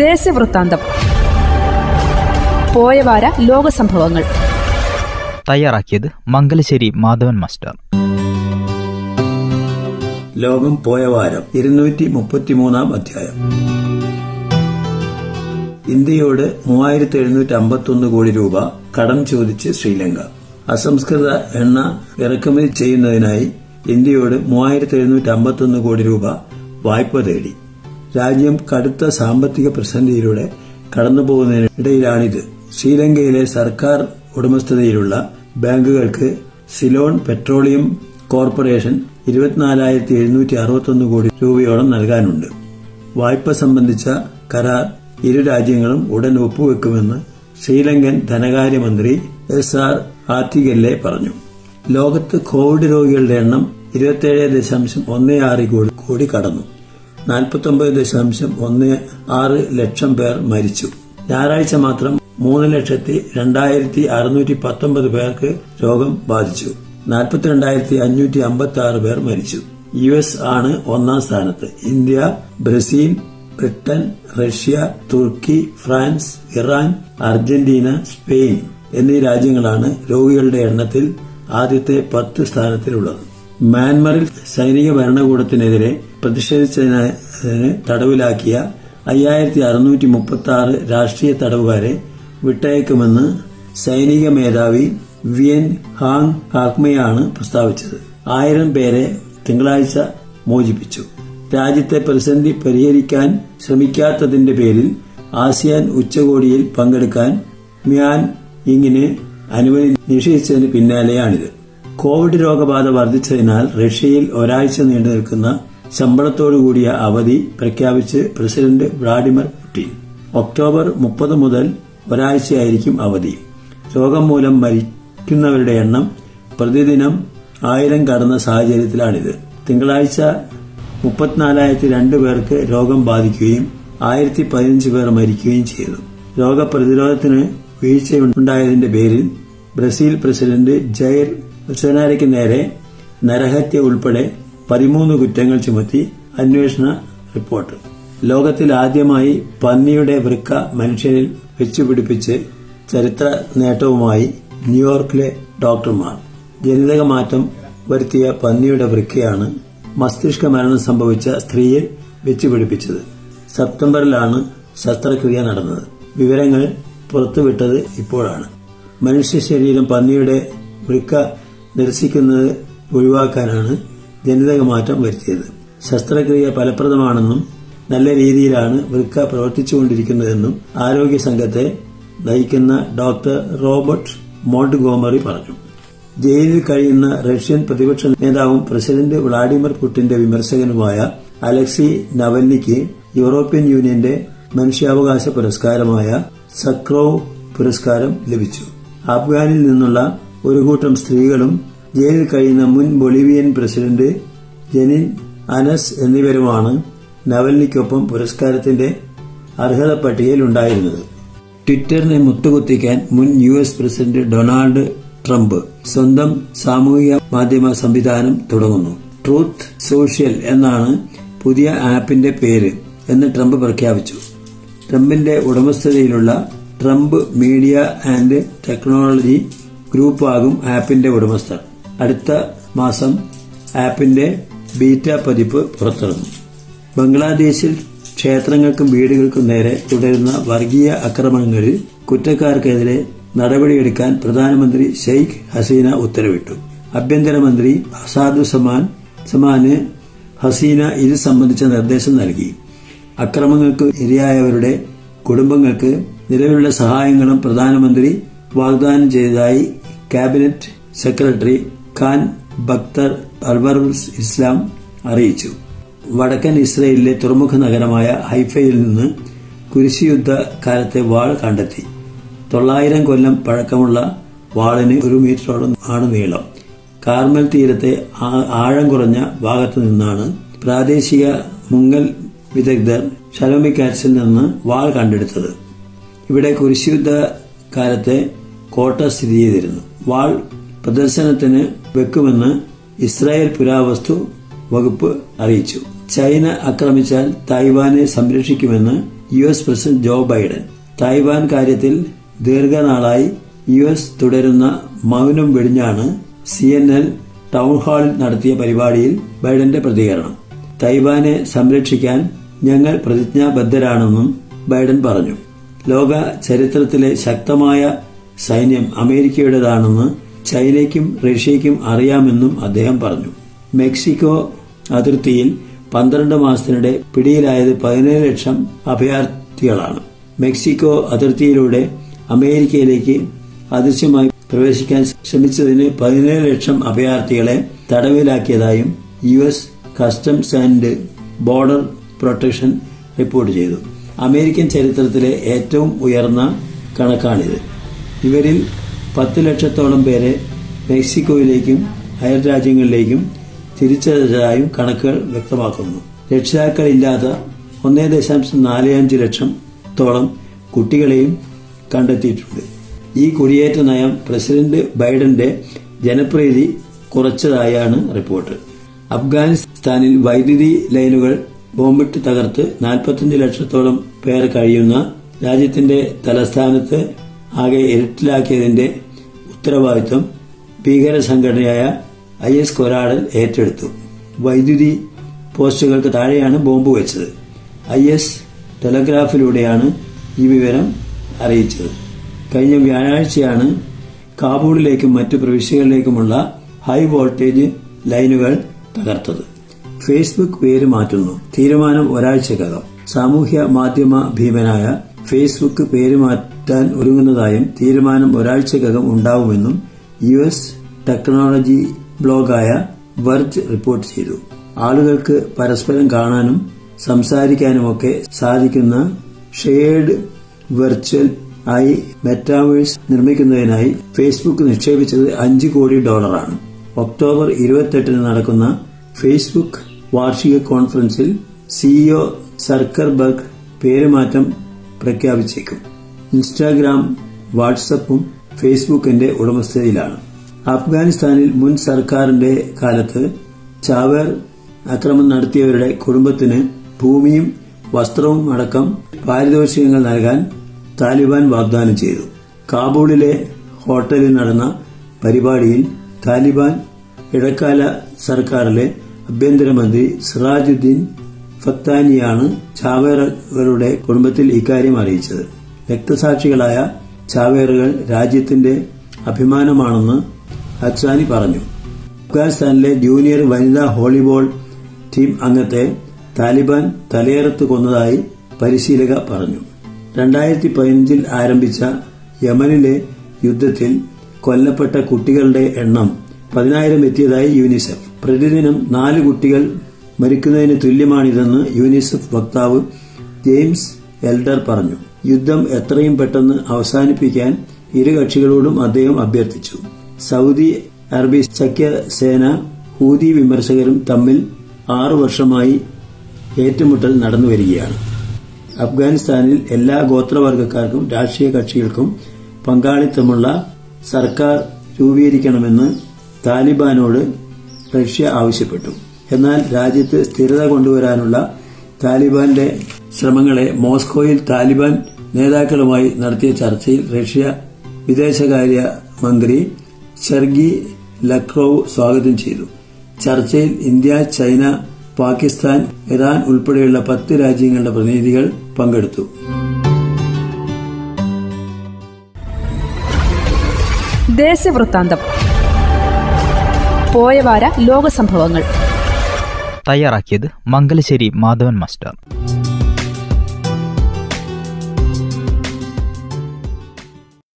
ദേശവൃത്താന്തം പോയവാര ലോക സംഭവങ്ങൾ തയ്യാറാക്കിയത് മംഗലശ്ശേരി മാധവൻ മാസ്റ്റർ. ലോകം പോയ വാരം ഇരുന്നൂറ്റി മുപ്പത്തിമൂന്നാം അധ്യായം. ഇന്ത്യയോട് മൂവായിരത്തി എഴുന്നൂറ്റി അമ്പത്തൊന്ന് കോടി രൂപ കടം ചോദിച്ച് ശ്രീലങ്ക. അസംസ്കൃത എണ്ണ ഇറക്കുമതി ചെയ്യുന്നതിനായി ഇന്ത്യയോട് മൂവായിരത്തി എഴുന്നൂറ്റി അമ്പത്തൊന്ന് കോടി രൂപ വായ്പ തേടി. രാജ്യം കടുത്ത സാമ്പത്തിക പ്രതിസന്ധിയിലൂടെ കടന്നുപോകുന്നതിനിടയിലാണിത് ശ്രീലങ്കയിലെ സർക്കാർ ഉടമസ്ഥതയിലുള്ള ബാങ്കുകൾക്ക് സിലോൺ പെട്രോളിയം കോർപ്പറേഷൻ ഇരുപത്തിനാലായിരത്തി എഴുന്നൂറ്റി അറുപത്തൊന്ന് കോടി രൂപയോളം നൽകാനുണ്ട്. വായ്പ സംബന്ധിച്ച കരാർ ഇരു രാജ്യങ്ങളും ഉടൻ ഒപ്പുവെക്കുമെന്ന് ശ്രീലങ്കൻ ധനകാര്യമന്ത്രി എസ് ആർ ആത്തിഗല്ലെ പറഞ്ഞു. ലോകത്ത് കോവിഡ് രോഗികളുടെ എണ്ണം ഇരുപത്തിയേഴ് ദശാംശം ഒന്ന് ആറ് കോടി കോടി കടന്നു. നാൽപ്പത്തൊമ്പത് ദശാംശം ഒന്ന് ആറ് ലക്ഷം പേർ മരിച്ചു. ഞായറാഴ്ച മാത്രം മൂന്ന് ലക്ഷത്തി രണ്ടായിരത്തി അറുന്നൂറ്റി പത്തൊമ്പത് പേർക്ക് രോഗം ബാധിച്ചു. നാൽപ്പത്തിരണ്ടായിരത്തി അഞ്ഞൂറ്റി അമ്പത്തി ആറ് പേർ മരിച്ചു. യു എസ് ആണ് ഒന്നാം സ്ഥാനത്ത്. ഇന്ത്യ ബ്രസീൽ ബ്രിട്ടൻ റഷ്യ തുർക്കി ഫ്രാൻസ് ഇറാൻ അർജന്റീന സ്പെയിൻ എന്നീ രാജ്യങ്ങളാണ് രോഗികളുടെ എണ്ണത്തിൽ ആദ്യത്തെ പത്ത് സ്ഥാനത്തിലുള്ളത്. മ്യാൻമറിൽ സൈനിക ഭരണകൂടത്തിനെതിരെ പ്രതിഷേധിച്ചതിന് തടവിലാക്കിയ അയ്യായിരത്തി അറുന്നൂറ്റി മുപ്പത്തി ആറ് രാഷ്ട്രീയ തടവുകാരെ വിട്ടയക്കുമെന്ന് സൈനിക മേധാവി വിയൻ ഹാങ് ഹാക്മയാണ് പ്രസ്താവിച്ചത്. ആയിരം പേരെ തിങ്കളാഴ്ച മോചിപ്പിച്ചു. രാജ്യത്തെ പ്രതിസന്ധി പരിഹരിക്കാൻ ശ്രമിക്കാത്തതിന്റെ പേരിൽ ആസിയാൻ ഉച്ചകോടിയിൽ പങ്കെടുക്കാൻ മ്യാൻ ഇങ്ങിന് അനുമതി നിഷേധിച്ചതിന് പിന്നാലെയാണിത്. കോവിഡ് രോഗബാധ വർദ്ധിച്ചതിനാൽ റഷ്യയിൽ ഒരാഴ്ച നീണ്ടു നിൽക്കുന്ന ശമ്പളത്തോടുകൂടിയ അവധി പ്രഖ്യാപിച്ച് പ്രസിഡന്റ് വ്ളാഡിമിർ പുടിൻ. ഒക്ടോബർ മുപ്പത് മുതൽ ഒരാഴ്ചയായിരിക്കും അവധി. രോഗം മൂലം മരിക്കുന്നവരുടെ എണ്ണം പ്രതിദിനം ആയിരം കടന്ന സാഹചര്യത്തിലാണിത്. തിങ്കളാഴ്ച മുപ്പത്തിനാലായിരത്തി രണ്ട് പേർക്ക് രോഗം ബാധിക്കുകയും ആയിരത്തി പതിനഞ്ച് പേർ മരിക്കുകയും ചെയ്തു. രോഗപ്രതിരോധത്തിന് വീഴ്ചയുണ്ടായതിന്റെ പേരിൽ ബ്രസീൽ പ്രസിഡന്റ് ജയർ ബൊൾസനാരയ്ക്ക് നേരെ നരഹത്യ ഉൾപ്പെടെ പതിമൂന്ന് കുറ്റങ്ങൾ ചുമത്തി അന്വേഷണ റിപ്പോർട്ട്. ലോകത്തിൽ ആദ്യമായി പന്നിയുടെ വൃക്ക മനുഷ്യനിൽ വെച്ചുപിടിപ്പിച്ച് ചരിത്ര നേട്ടവുമായി ന്യൂയോർക്കിലെ ഡോക്ടർമാർ ജനിതക മാറ്റം വരുത്തിയ പന്നിയുടെ വൃക്കയാണ് മസ്തിഷ്ക മരണം സംഭവിച്ച സ്ത്രീയെ വെച്ചുപിടിപ്പിച്ചത്. സെപ്റ്റംബറിലാണ് ശസ്ത്രക്രിയ നടന്നത്. വിവരങ്ങൾ പുറത്തുവിട്ടത് ഇപ്പോഴാണ്. മനുഷ്യ ശരീരം പന്നിയുടെ വൃക്ക നിരസിക്കുന്നത് ഒഴിവാക്കാനാണ് ജനിതക മാറ്റം വരുത്തിയത്. ശസ്ത്രക്രിയ ഫലപ്രദമാണെന്നും നല്ല രീതിയിലാണ് വൃക്ക പ്രവർത്തിച്ചുകൊണ്ടിരിക്കുന്നതെന്നും ആരോഗ്യ സംഘത്തെ നയിക്കുന്ന ഡോക്ടർ റോബർട്ട് മോണ്ട്ഗോമറി പറഞ്ഞു. ജയിലിൽ കഴിയുന്ന റഷ്യൻ പ്രതിപക്ഷ നേതാവും പ്രസിഡന്റ് വ്ളാഡിമിർ പുടിന്റെ വിമർശകനുമായ അലക്സി നവൽനിക്ക് യൂറോപ്യൻ യൂണിയന്റെ മനുഷ്യാവകാശ പുരസ്കാരമായ സക്രോവ് പുരസ്കാരം ലഭിച്ചു. അഫ്ഗാനിൽ നിന്നുള്ള ഒരു കൂട്ടം സ്ത്രീകളും ജയിലിൽ കഴിയുന്ന മുൻ ബൊളിവിയൻ പ്രസിഡന്റ് ജെനിൻ അനസ് എന്നിവരുമാണ് നവൽനിക്കൊപ്പം പുരസ്കാരത്തിന്റെ അർഹത പട്ടികയിൽ ഉണ്ടായിരുന്നത്. ട്വിറ്ററിനെ മുത്തുകുത്തിക്കാൻ മുൻ U S president Donald Trump സ്വന്തം സാമൂഹിക മാധ്യമ സംവിധാനം തുടങ്ങുന്നു. ട്രൂത്ത് സോഷ്യൽ എന്നാണ് പുതിയ ആപ്പിന്റെ പേര് എന്ന് ട്രംപ് പ്രഖ്യാപിച്ചു. ട്രംപിന്റെ ഉടമസ്ഥതയിലുള്ള ട്രംപ് മീഡിയ ആൻഡ് ടെക്നോളജി ഗ്രൂപ്പാകും ആപ്പിന്റെ ഉടമസ്ഥർ. അടുത്ത മാസം ആപ്പിന്റെ ബീറ്റ പതിപ്പ് പുറത്തിറങ്ങും. ബംഗ്ലാദേശിൽ ക്ഷേത്രങ്ങൾക്കും വീടുകൾക്കും നേരെ തുടരുന്ന വർഗീയ ആക്രമണങ്ങളിൽ കുറ്റക്കാർക്കെതിരെ നടപടിയെടുക്കാൻ പ്രധാനമന്ത്രി ഷെയ്ഖ് ഹസീന ഉത്തരവിട്ടു. ആഭ്യന്തരമന്ത്രി അസാദു സമാൻ സമാന് ഹസീന ഇത് സംബന്ധിച്ച നിർദ്ദേശം നൽകി. അക്രമങ്ങൾക്ക് ഇരയായവരുടെ കുടുംബങ്ങൾക്ക് നിലവിലുള്ള സഹായങ്ങളും പ്രധാനമന്ത്രി വാഗ്ദാനം ചെയ്തതായി ക്യാബിനറ്റ് സെക്രട്ടറി ഖാൻ ബക്തർ അൽബറുസ് ഇസ്ലാം അറിയിച്ചു. വടക്കൻ ഇസ്രയേലിലെ തുറമുഖ നഗരമായ ഹൈഫയിൽ നിന്ന് കുരിശിയുദ്ധ കാലത്തെ വാൾ കണ്ടെത്തി. തൊള്ളായിരം കൊല്ലം പഴക്കമുള്ള വാളിന് ഒരു മീറ്ററോളം ആണ് നീളം. കാർമൽ തീരത്തെ ആഴം കുറഞ്ഞ ഭാഗത്തു നിന്നാണ് പ്രാദേശിക മുങ്ങൽ വിദഗ്ധർ ഷലോമിക്കാറ്റ്സിൽ നിന്ന് വാൾ കണ്ടെടുത്തത്. ഇവിടെ കുരിശിയുദ്ധ കാലത്തെ കോട്ട സ്ഥിതി ചെയ്തിരുന്നു. വാൾ പ്രദർശനത്തിന് വെക്കുമെന്ന് ഇസ്രായേൽ പുരാവസ്തു വകുപ്പ് അറിയിച്ചു. ചൈന ആക്രമിച്ചാൽ തായ്വാനെ സംരക്ഷിക്കുമെന്ന് U S president Joe Biden. Taiwan കാര്യത്തിൽ ദീർഘനാളായി യു എസ് തുടരുന്ന മൗനം വെടിഞ്ഞാണ് സി എൻ എൻ ടൗൺ ഹാളിൽ നടത്തിയ പരിപാടിയിൽ ബൈഡന്റെ പ്രതികരണം. തൈവാനെ സംരക്ഷിക്കാൻ ഞങ്ങൾ പ്രതിജ്ഞാബദ്ധരാണെന്നും ബൈഡൻ പറഞ്ഞു. ലോക ചരിത്രത്തിലെ ശക്തമായ സൈന്യം അമേരിക്കയുടേതാണെന്ന് ചൈനയ്ക്കും റഷ്യയ്ക്കും അറിയാമെന്നും അദ്ദേഹം പറഞ്ഞു. മെക്സിക്കോ അതിർത്തിയിൽ പന്ത്രണ്ട് മാസത്തിനിടെ പിടിയിലായത് പതിനേഴ് ലക്ഷം അഭയാർത്ഥികളാണ്. മെക്സിക്കോ അതിർത്തിയിലൂടെ അമേരിക്കയിലേക്ക് അദൃശ്യമായി പ്രവേശിക്കാൻ ശ്രമിച്ചതിന് പതിനേഴ് ലക്ഷം അഭയാർത്ഥികളെ തടവിലാക്കിയതായും U S customs and border protection report ചെയ്തു. അമേരിക്കൻ ചരിത്രത്തിലെ ഏറ്റവും ഉയർന്ന കണക്കാണിത്. ഇവരിൽ പത്ത് ലക്ഷത്തോളം പേരെ മെക്സിക്കോയിലേക്കും അയൽ രാജ്യങ്ങളിലേക്കും തിരിച്ചതായും കണക്കുകൾ വ്യക്തമാക്കുന്നു. രക്ഷിതാക്കളില്ലാത്ത ഒന്നേ ദശാംശം നാല് അഞ്ച് ലക്ഷത്തോളം കുട്ടികളെയും കണ്ടെത്തിയിട്ടുണ്ട്. ഈ കുടിയേറ്റ നയം പ്രസിഡന്റ് ബൈഡന്റെ ജനപ്രീതി കുറച്ചതായാണ് റിപ്പോർട്ട്. അഫ്ഗാനിസ്ഥാനിൽ വൈദ്യുതി ലൈനുകൾ ബോംബിട്ട് തകർത്ത് നാൽപ്പത്തിയഞ്ച് ലക്ഷത്തോളം പേർ കഴിയുന്ന രാജ്യത്തിന്റെ തലസ്ഥാനത്ത് ആകെ ഇരുട്ടിലാക്കിയതിന്റെ ഉത്തരവാദിത്വം ഭീകര സംഘടനയായ ഐ എസ് കൊരാടൽ ഏറ്റെടുത്തു. വൈദ്യുതി പോസ്റ്റുകൾക്ക് താഴെയാണ് ബോംബ് വെച്ചത്. ഐ എസ് ടെലഗ്രാഫിലൂടെയാണ് ഈ വിവരം അറിയിച്ചത്. കഴിഞ്ഞ വ്യാഴാഴ്ചയാണ് കാബൂളിലേക്കും മറ്റു പ്രവിശ്യകളിലേക്കുമുള്ള ഹൈ വോൾട്ടേജ് ലൈനുകൾ തകർത്തത്. ഫേസ്ബുക്ക് പേര് മാറ്റുന്നു. തീരുമാനം ഒരാഴ്ചക്കകം. സാമൂഹ്യ മാധ്യമ ഭീമനായ ഫേസ്ബുക്ക് പേര് മാറ്റാൻ ഒരുങ്ങുന്നതായും തീരുമാനം ഒരാഴ്ചക്കകം ഉണ്ടാവുമെന്നും യു എസ് ടെക്നോളജി ബ്ലോഗായ വർജ് റിപ്പോർട്ട് ചെയ്തു. ആളുകൾക്ക് പരസ്പരം കാണാനും സംസാരിക്കാനുമൊക്കെ സാധിക്കുന്ന ഷെയർഡ് വെർച്വൽ ആയി മെറ്റാവേഴ്സ് നിർമ്മിക്കുന്നതിനായി ഫേസ്ബുക്ക് നിക്ഷേപിച്ചത് അഞ്ച് കോടി ഡോളറാണ്. ഒക്ടോബർ ഇരുപത്തെട്ടിന് നടക്കുന്ന ഫേസ്ബുക്ക് വാർഷിക കോൺഫറൻസിൽ സിഇഒ സർക്കർബർഗ് പേരുമാറ്റം പ്രഖ്യാപിച്ചേക്കും. ഇൻസ്റ്റാഗ്രാം വാട്സപ്പും ഫേസ്ബുക്കിന്റെ ഉടമസ്ഥതയിലാണ്. അഫ്ഗാനിസ്ഥാനിൽ മുൻ സർക്കാരിന്റെ കാലത്ത് ചാവേർ അക്രമം നടത്തിയവരുടെ കുടുംബത്തിന് ഭൂമിയും വസ്ത്രവും അടക്കം പാരിതോഷികങ്ങൾ നൽകാൻ താലിബാൻ വാഗ്ദാനം ചെയ്തു. കാബൂളിലെ ഹോട്ടലിൽ നടന്ന പരിപാടിയിൽ താലിബാൻ ഇടക്കാല സർക്കാരിലെ ആഭ്യന്തരമന്ത്രി സിറാജുദ്ദീൻ ഫത്താനിയാണ് ചാവേറുകളുടെ കുടുംബത്തിൽ ഇക്കാര്യം അറിയിച്ചത്. രക്തസാക്ഷികളായ ചാവേറുകൾ രാജ്യത്തിന്റെ അഭിമാനമാണെന്ന് അച്ചാനി പറഞ്ഞു. അഫ്ഗാനിസ്ഥാനിലെ ജൂനിയർ വനിതാ ഹോളിബോൾ ടീം അംഗത്തെ താലിബാൻ തലയേറത്ത് കൊന്നതായി പരിശീലക പറഞ്ഞു. രണ്ടായിരത്തി പതിനഞ്ചിൽ ആരംഭിച്ച യമനിലെ യുദ്ധത്തിൽ കൊല്ലപ്പെട്ട കുട്ടികളുടെ എണ്ണം പതിനായിരം എത്തിയതായി യുനിസെഫ്. പ്രതിദിനം നാല് കുട്ടികൾ മരിക്കുന്നതിന് തുല്യമാണിതെന്ന് യൂനിസെഫ് വക്താവ് ജെയിംസ് എൽഡർ പറഞ്ഞു. യുദ്ധം എത്രയും പെട്ടെന്ന് അവസാനിപ്പിക്കാൻ ഇരു കക്ഷികളോടും അദ്ദേഹം അഭ്യർത്ഥിച്ചു. സൗദി അറബി സഖ്യസേന ഹൂതി വിമർശകരും തമ്മിൽ ആറു വർഷമായി ഏറ്റുമുട്ടൽ നടന്നുവരികയാണ്. അഫ്ഗാനിസ്ഥാനിൽ എല്ലാ ഗോത്രവർഗക്കാർക്കും രാഷ്ട്രീയ കക്ഷികൾക്കും പങ്കാളിത്തമുള്ള സർക്കാർ രൂപീകരിക്കണമെന്ന് താലിബാനോട് റഷ്യ ആവശ്യപ്പെട്ടു. എന്നാൽ രാജ്യത്ത് സ്ഥിരത കൊണ്ടുവരാനുള്ള താലിബാന്റെ ശ്രമങ്ങളെ മോസ്കോയിൽ താലിബാൻ നേതാക്കളുമായി നടത്തിയ ചർച്ചയിൽ റഷ്യ വിദേശകാര്യ മന്ത്രി സെർഗി ലക്രോവ് സ്വാഗതം ചെയ്തു. ചർച്ചയിൽ ഇന്ത്യ ചൈന പാകിസ്ഥാൻ ഇറാൻ ഉൾപ്പെടെയുള്ള പത്ത് രാജ്യങ്ങളുടെ പ്രതിനിധികൾ പങ്കെടുത്തു. പോയവാര ലോക സംഭവങ്ങൾ തയ്യാറാക്കിയത് മംഗലശ്ശേരി മാധവൻ മാസ്റ്റർ